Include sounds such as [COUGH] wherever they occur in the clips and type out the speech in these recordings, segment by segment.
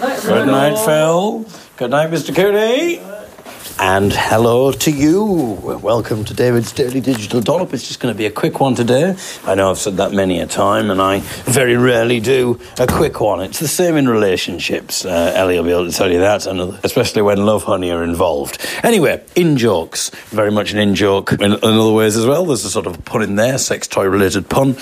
Good night, Phil. Good night, Mr. Cooney. And hello to you. Welcome to David's Daily Digital Dollop. It's just going to be a quick one today. I know I've said that many a time, and I very rarely do a quick one. It's the same in relationships. Uh, Ellie will be able to tell you that, and especially when Lovehoney are involved. Anyway, in jokes. Very much an in joke in, in other ways as well. There's a sort of pun in there, sex toy related pun.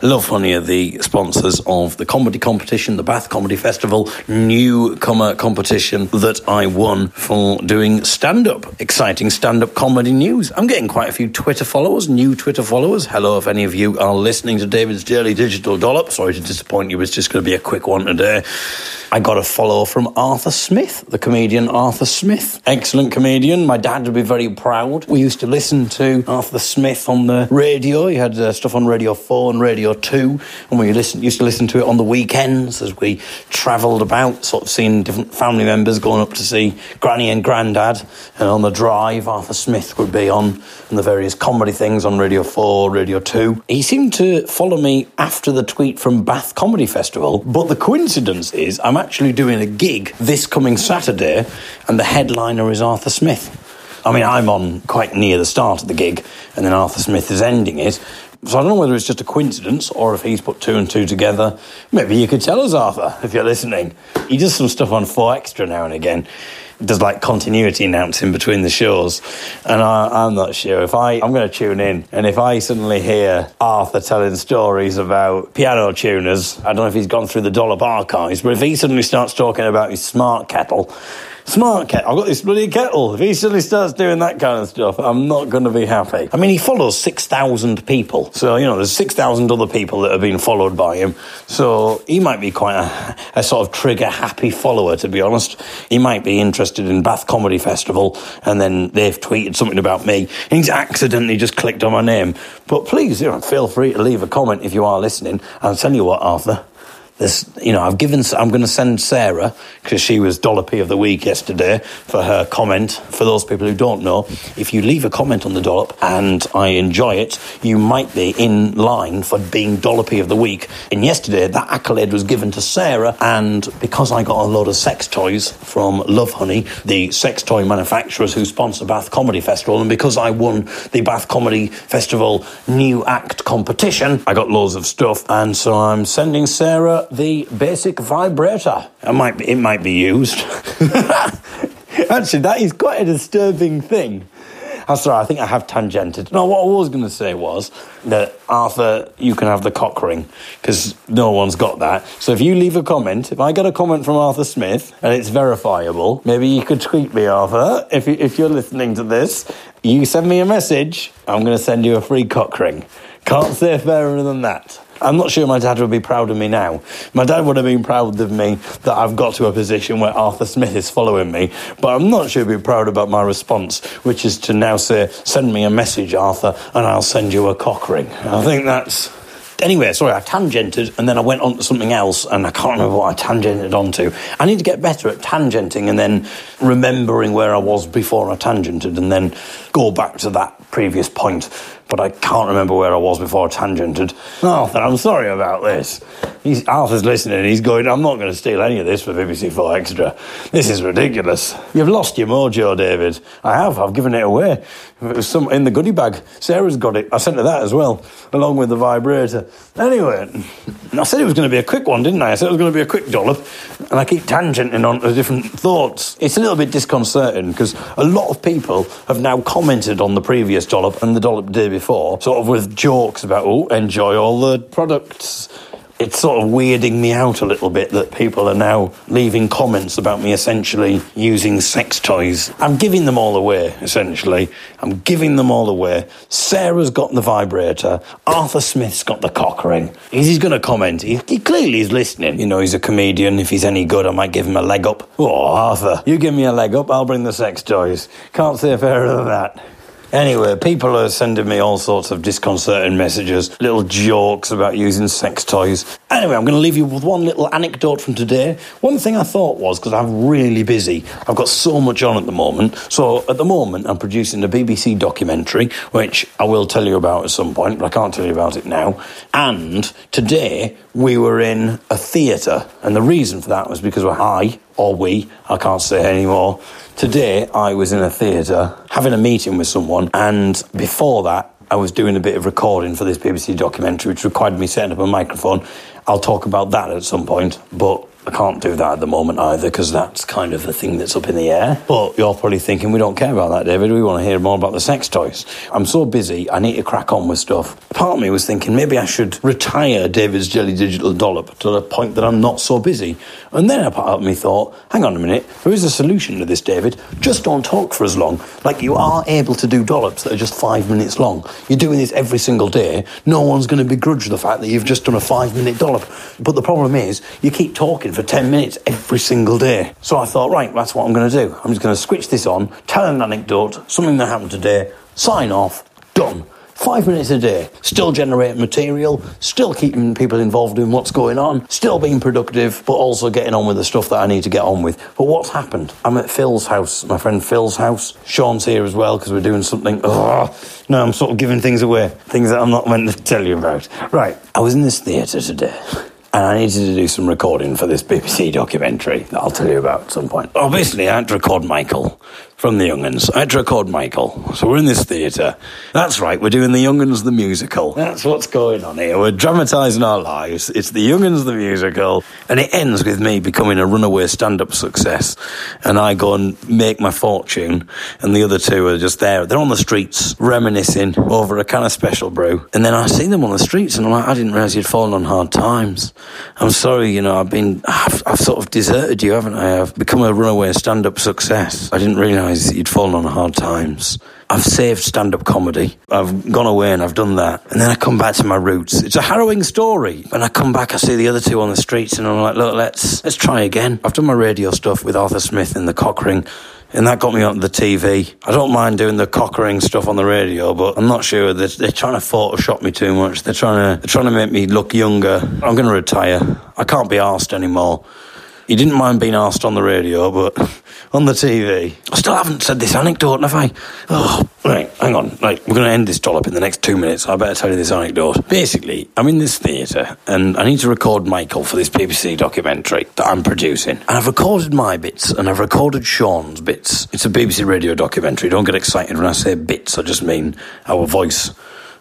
Lovehoney are the sponsors of the comedy competition, the Bath Comedy Festival newcomer competition that I won for doing stand up. Exciting stand up comedy news. I'm getting quite a few Twitter followers, new Twitter followers. Hello, if any of you are listening to David's Daily Digital Dollop. Sorry to disappoint you, it's just going to be a quick one today. I got a follow from Arthur Smith, the comedian Arthur Smith. Excellent comedian. My dad would be very proud. We used to listen to Arthur Smith on the radio. He had uh, stuff on Radio 4 and Radio 2, and we listened, used to listen to it on the weekends as we travelled about, sort of seeing different family members going up to see Granny and Grandad. And on the drive, Arthur Smith would be on, and the various comedy things on Radio 4, Radio 2. He seemed to follow me after the tweet from Bath Comedy Festival, but the coincidence is I'm actually doing a gig this coming Saturday, and the headliner is Arthur Smith. I mean, I'm on quite near the start of the gig, and then Arthur Smith is ending it. So I don't know whether it's just a coincidence or if he's put two and two together. Maybe you could tell us, Arthur, if you're listening. He does some stuff on 4 Extra now and again. Does like continuity announcing between the shows, and I, I'm not sure. If I I'm going to tune in, and if I suddenly hear Arthur telling stories about piano tuners, I don't know if he's gone through the Dollop archives, but if he suddenly starts talking about his smart kettle, Smart kettle. I've got this bloody kettle. If he suddenly starts doing that kind of stuff, I'm not going to be happy. I mean, he follows 6,000 people. So, you know, there's 6,000 other people that have been followed by him. So he might be quite a, a sort of trigger happy follower, to be honest. He might be interested in Bath Comedy Festival and then they've tweeted something about me. He's accidentally just clicked on my name. But please, you know, feel free to leave a comment if you are listening. I'll tell you what, Arthur. There's, you know, I've given. I'm going to send Sarah because she was Dollopy of the week yesterday for her comment. For those people who don't know, if you leave a comment on the Dollop and I enjoy it, you might be in line for being Dollopy of the week. And yesterday, that accolade was given to Sarah, and because I got a load of sex toys from Lovehoney, the sex toy manufacturers who sponsor Bath Comedy Festival, and because I won the Bath Comedy Festival New Act competition, I got loads of stuff, and so I'm sending Sarah the basic vibrator. It might be, it might be used. [LAUGHS] Actually, that is quite a disturbing thing. I'm sorry, I think I have tangented. No, what I was going to say was that Arthur, you can have the cock ring because no one's got that. So if you leave a comment, if I get a comment from Arthur Smith and it's verifiable, maybe you could tweet me, Arthur, if, you, if you're listening to this. You send me a message, I'm going to send you a free cock ring. Can't say fairer than that. I'm not sure my dad would be proud of me now. My dad would have been proud of me that I've got to a position where Arthur Smith is following me, but I'm not sure he'd be proud about my response, which is to now say, send me a message, Arthur, and I'll send you a cock ring. I think that's. Anyway, sorry, I tangented and then I went on to something else and I can't remember what I tangented onto. I need to get better at tangenting and then remembering where I was before I tangented and then go back to that previous point but I can't remember where I was before I tangented. Arthur, I'm sorry about this. He's, Arthur's listening he's going, I'm not going to steal any of this for BBC 4 Extra. This is ridiculous. You've lost your mojo, David. I have. I've given it away. It was some in the goodie bag. Sarah's got it. I sent her that as well, along with the vibrator. Anyway, I said it was going to be a quick one, didn't I? I said it was going to be a quick dollop, and I keep tangenting on to different thoughts. It's a little bit disconcerting because a lot of people have now commented on the previous dollop and the dollop day before, sort of with jokes about, oh, enjoy all the products it's sort of weirding me out a little bit that people are now leaving comments about me essentially using sex toys. I'm giving them all away, essentially. I'm giving them all away. Sarah's got the vibrator. Arthur Smith's got the cock ring. He's going to comment. He, he clearly is listening. You know, he's a comedian. If he's any good, I might give him a leg up. Oh, Arthur, you give me a leg up, I'll bring the sex toys. Can't say fairer than that. Anyway, people are sending me all sorts of disconcerting messages, little jokes about using sex toys. Anyway, I'm going to leave you with one little anecdote from today. One thing I thought was because I'm really busy, I've got so much on at the moment. So at the moment, I'm producing a BBC documentary, which I will tell you about at some point, but I can't tell you about it now. And today, we were in a theatre, and the reason for that was because I or we, I can't say anymore. Today, I was in a theatre having a meeting with someone, and before that, I was doing a bit of recording for this BBC documentary, which required me setting up a microphone. I'll talk about that at some point, but I can't do that at the moment either because that's kind of the thing that's up in the air. But you're probably thinking, we don't care about that, David. We want to hear more about the sex toys. I'm so busy, I need to crack on with stuff. Part of me was thinking maybe I should retire David's Daily Digital Dollop to the point that I'm not so busy. And then a part of me thought, hang on a minute, there is a solution to this, David. Just don't talk for as long. Like you are able to do dollops that are just five minutes long. You're doing this every single day. No one's going to begrudge the fact that you've just done a five minute dollop. But the problem is, you keep talking for 10 minutes every single day. So I thought, right, that's what I'm going to do. I'm just going to switch this on, tell an anecdote, something that happened today, sign off, done. Five minutes a day, still generating material, still keeping people involved in what's going on, still being productive, but also getting on with the stuff that I need to get on with. But what's happened? I'm at Phil's house, my friend Phil's house. Sean's here as well because we're doing something. No, I'm sort of giving things away, things that I'm not meant to tell you about. Right, I was in this theatre today and I needed to do some recording for this BBC documentary that I'll tell you about at some point. Obviously, I had to record Michael from The Young'uns. I had record Michael. So we're in this theatre. That's right, we're doing The Young'uns the musical. That's what's going on here. We're dramatising our lives. It's The Young'uns the musical. And it ends with me becoming a runaway stand up success. And I go and make my fortune. And the other two are just there. They're on the streets reminiscing over a kind of special brew. And then I see them on the streets and I'm like, I didn't realise you'd fallen on hard times. I'm sorry, you know, I've been, I've, I've sort of deserted you, haven't I? I've become a runaway stand up success. I didn't realise that you'd fallen on hard times. I've saved stand up comedy. I've gone away and I've done that. And then I come back to my roots. It's a harrowing story. When I come back, I see the other two on the streets and I'm like, look, let's, let's try again. I've done my radio stuff with Arthur Smith in the Cockring and that got me on the TV. I don't mind doing the cockering stuff on the radio, but I'm not sure that they're trying to Photoshop me too much. They're trying to they're trying to make me look younger. I'm going to retire. I can't be asked anymore. He didn't mind being asked on the radio, but on the TV. I still haven't said this anecdote, have I? Oh, right, hang on. Right, we're going to end this dollop in the next two minutes. I better tell you this anecdote. Basically, I'm in this theatre and I need to record Michael for this BBC documentary that I'm producing. And I've recorded my bits and I've recorded Sean's bits. It's a BBC radio documentary. Don't get excited when I say bits, I just mean our voice.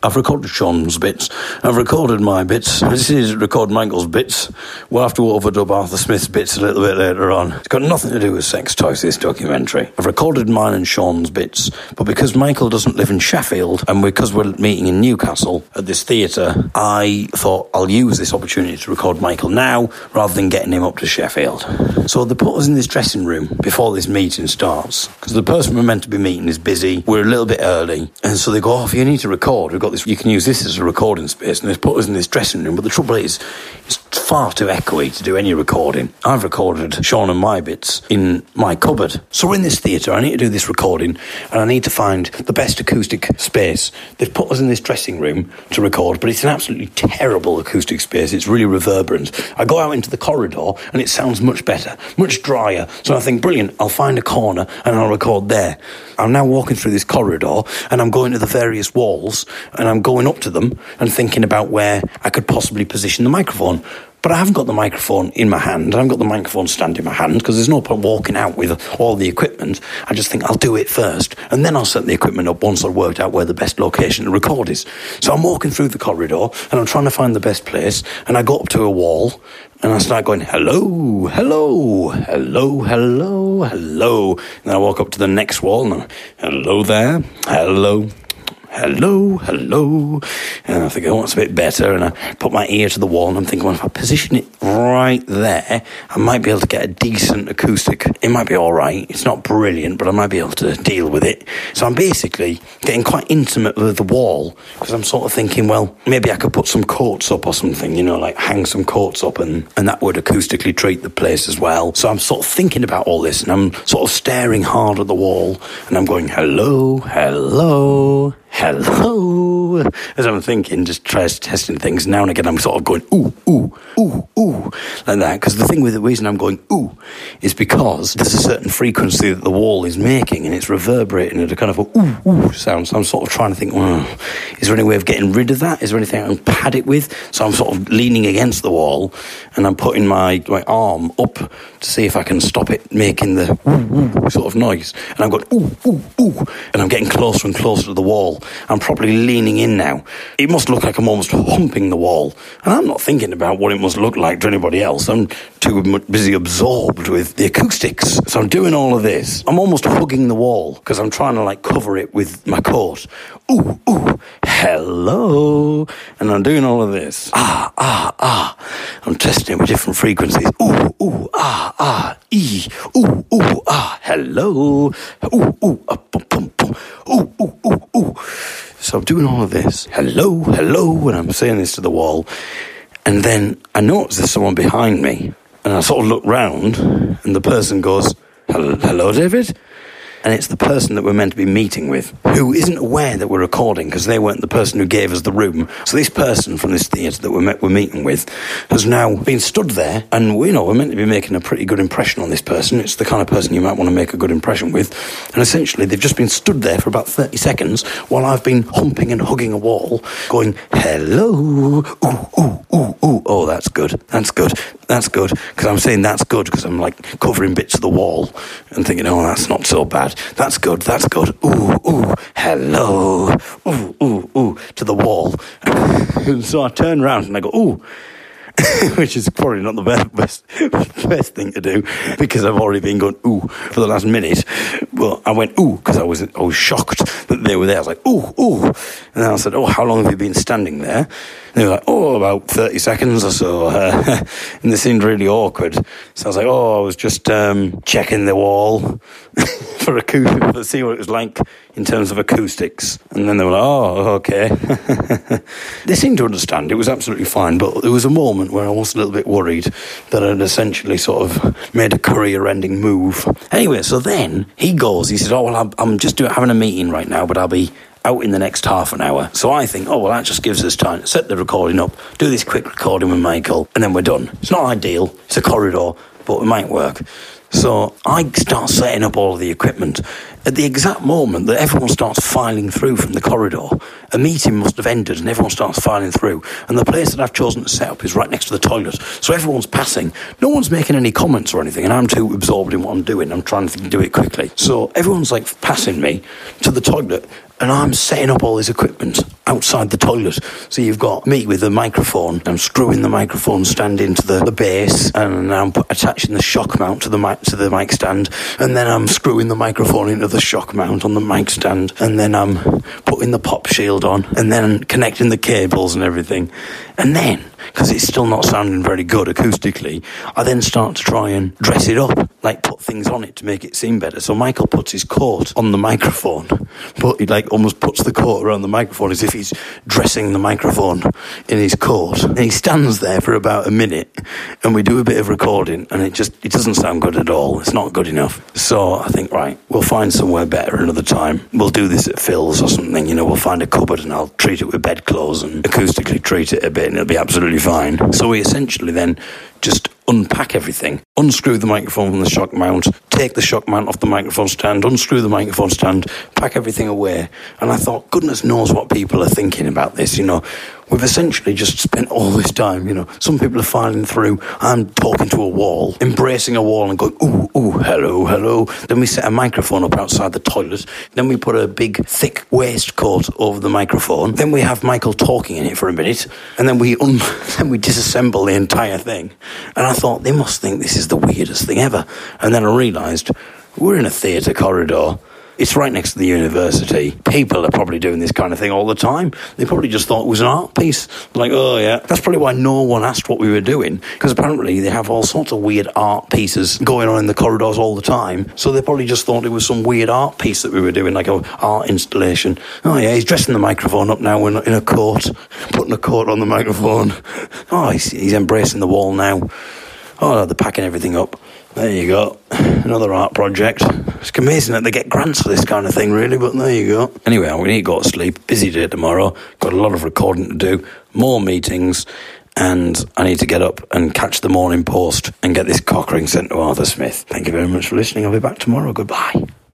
I've recorded Sean's bits. I've recorded my bits. I just need to record Michael's bits. We'll have to overdub Arthur Smith's bits a little bit later on. It's got nothing to do with sex toys, this documentary. I've recorded mine and Sean's bits, but because Michael doesn't live in Sheffield and because we're meeting in Newcastle at this theatre, I thought I'll use this opportunity to record Michael now rather than getting him up to Sheffield. So they put us in this dressing room before this meeting starts because the person we're meant to be meeting is busy. We're a little bit early. And so they go, oh, if you need to record, we've got this, you can use this as a recording space. And they put us in this dressing room. But the trouble is, it's far too echoey to do any recording. I've recorded Sean and my bits in my cupboard. So we're in this theatre. I need to do this recording and I need to find the best acoustic space. They've put us in this dressing room to record, but it's an absolutely terrible acoustic space. It's really reverberant. I go out into the corridor and it sounds much better, much drier. So I think, brilliant, I'll find a corner and I'll record there. I'm now walking through this corridor and I'm going to the various walls I'm going up to them and thinking about where I could possibly position the microphone. But I haven't got the microphone in my hand. I haven't got the microphone stand in my hand because there's no point walking out with all the equipment. I just think I'll do it first and then I'll set the equipment up once I've worked out where the best location to record is. So I'm walking through the corridor and I'm trying to find the best place and I go up to a wall and I start going, hello, hello, hello, hello, hello. And then I walk up to the next wall and I'm, hello there, hello, hello, hello. And I think, oh, it's a bit better. And I put my ear to the wall and I'm thinking, well, if I position it right there, I might be able to get a decent acoustic. It might be all right. It's not brilliant, but I might be able to deal with it. So I'm basically getting quite intimate with the wall because I'm sort of thinking, well, maybe I could put some coats up or something, you know, like hang some coats up and, and that would acoustically treat the place as well. So I'm sort of thinking about all this and I'm sort of staring hard at the wall and I'm going, hello, hello, hello. As I'm thinking, just tries testing things. Now and again, I'm sort of going, ooh, ooh, ooh, ooh, like that. Because the thing with the reason I'm going, ooh, is because there's a certain frequency that the wall is making and it's reverberating at a kind of a ooh, ooh sound. So I'm sort of trying to think, oh, is there any way of getting rid of that? Is there anything I can pad it with? So I'm sort of leaning against the wall and I'm putting my, my arm up to see if I can stop it making the ooh, ooh sort of noise. And I'm going, ooh, ooh, ooh. And I'm getting closer and closer to the wall. I'm probably leaning in now. It must look like I'm almost humping the wall. And I'm not thinking about what it must look like to anybody else. I'm too busy absorbed with the acoustics. So I'm doing all of this. I'm almost hugging the wall because I'm trying to like cover it with my coat. Ooh, ooh, hello. And I'm doing all of this. Ah, ah, ah. I'm testing it with different frequencies. Ooh, ooh, ah, ah, e. Ooh, ooh, ah, hello. Ooh, ooh, ah, boom, boom, boom. Ooh, ooh, ooh, ooh. So I'm doing all of this. Hello, hello. And I'm saying this to the wall. And then I notice there's someone behind me. And I sort of look round, and the person goes, Hello, David? And it's the person that we're meant to be meeting with who isn't aware that we're recording because they weren't the person who gave us the room. So this person from this theatre that we're, met, we're meeting with has now been stood there, and we know we're meant to be making a pretty good impression on this person. It's the kind of person you might want to make a good impression with, and essentially they've just been stood there for about thirty seconds while I've been humping and hugging a wall, going hello, ooh ooh ooh ooh. Oh, that's good. That's good. That's good. Because I'm saying that's good because I'm like covering bits of the wall and thinking, oh, that's not so bad. That's good. That's good. Ooh, ooh, hello. Ooh, ooh, ooh, to the wall. [LAUGHS] so I turn around and I go, ooh. [LAUGHS] which is probably not the best, best, [LAUGHS] best thing to do because I've already been going ooh for the last minute. Well, I went ooh because I was I was shocked that they were there. I was like ooh ooh, and then I said, oh, how long have you been standing there? And they were like, oh, about thirty seconds or so, uh, [LAUGHS] and they seemed really awkward. So I was like, oh, I was just um, checking the wall. for acoustic, to see what it was like in terms of acoustics. And then they were like, oh, okay. [LAUGHS] they seemed to understand. It was absolutely fine. But there was a moment where I was a little bit worried that I'd essentially sort of made a career ending move. Anyway, so then he goes, he says, oh, well, I'm, I'm just doing, having a meeting right now, but I'll be out in the next half an hour. So I think, oh, well, that just gives us time set the recording up, do this quick recording with Michael, and then we're done. It's not ideal, it's a corridor, but it might work. So I start setting up all of the equipment. At the exact moment that everyone starts filing through from the corridor, a meeting must have ended and everyone starts filing through. And the place that I've chosen to set up is right next to the toilet. So everyone's passing. No one's making any comments or anything, and I'm too absorbed in what I'm doing. I'm trying to do it quickly. So everyone's like passing me to the toilet, and I'm setting up all this equipment outside the toilet. So you've got me with a microphone. I'm screwing the microphone stand into the, the base, and I'm attaching the shock mount to the mic to the mic stand, and then I'm screwing the microphone into the shock mount on the mic stand, and then I'm putting the pop shield on, and then connecting the cables and everything, and then because it's still not sounding very good acoustically, I then start to try and dress it up, like put things on it to make it seem better. So Michael puts his coat on the microphone, but he like almost puts the coat around the microphone as if he's dressing the microphone in his coat. And he stands there for about a minute, and we do a bit of recording, and it just it doesn't sound good at all. It's not good enough. So I think right, we'll find somewhere better another time. We'll do this at Phil's or something. You know, we'll find a cupboard and I'll treat it with bedclothes and acoustically treat it a bit, and it'll be absolutely fine. So we essentially then just unpack everything, unscrew the microphone from the shock mount, take the shock mount off the microphone stand, unscrew the microphone stand, pack everything away. And I thought, goodness knows what people are thinking about this. You know, we've essentially just spent all this time, you know, some people are filing through. I'm talking to a wall, embracing a wall and going, ooh, ooh, hello, hello. Then we set a microphone up outside the toilet. Then we put a big, thick waistcoat over the microphone. Then we have Michael talking in it for a minute. And then we, un- [LAUGHS] then we disassemble the entire thing. And I thought, they must think this is the weirdest thing ever. And then I realised we're in a theatre corridor it's right next to the university. People are probably doing this kind of thing all the time. They probably just thought it was an art piece. Like, oh yeah. That's probably why no one asked what we were doing, because apparently they have all sorts of weird art pieces going on in the corridors all the time. So they probably just thought it was some weird art piece that we were doing, like an art installation. Oh yeah, he's dressing the microphone up now in, in a coat, putting a coat on the microphone. Oh, he's, he's embracing the wall now. Oh, they're packing everything up. There you go. Another art project. It's amazing that they get grants for this kind of thing, really, but there you go. Anyway, I need to go to sleep. Busy day tomorrow. Got a lot of recording to do, more meetings, and I need to get up and catch the morning post and get this cock ring sent to Arthur Smith. Thank you very much for listening. I'll be back tomorrow. Goodbye.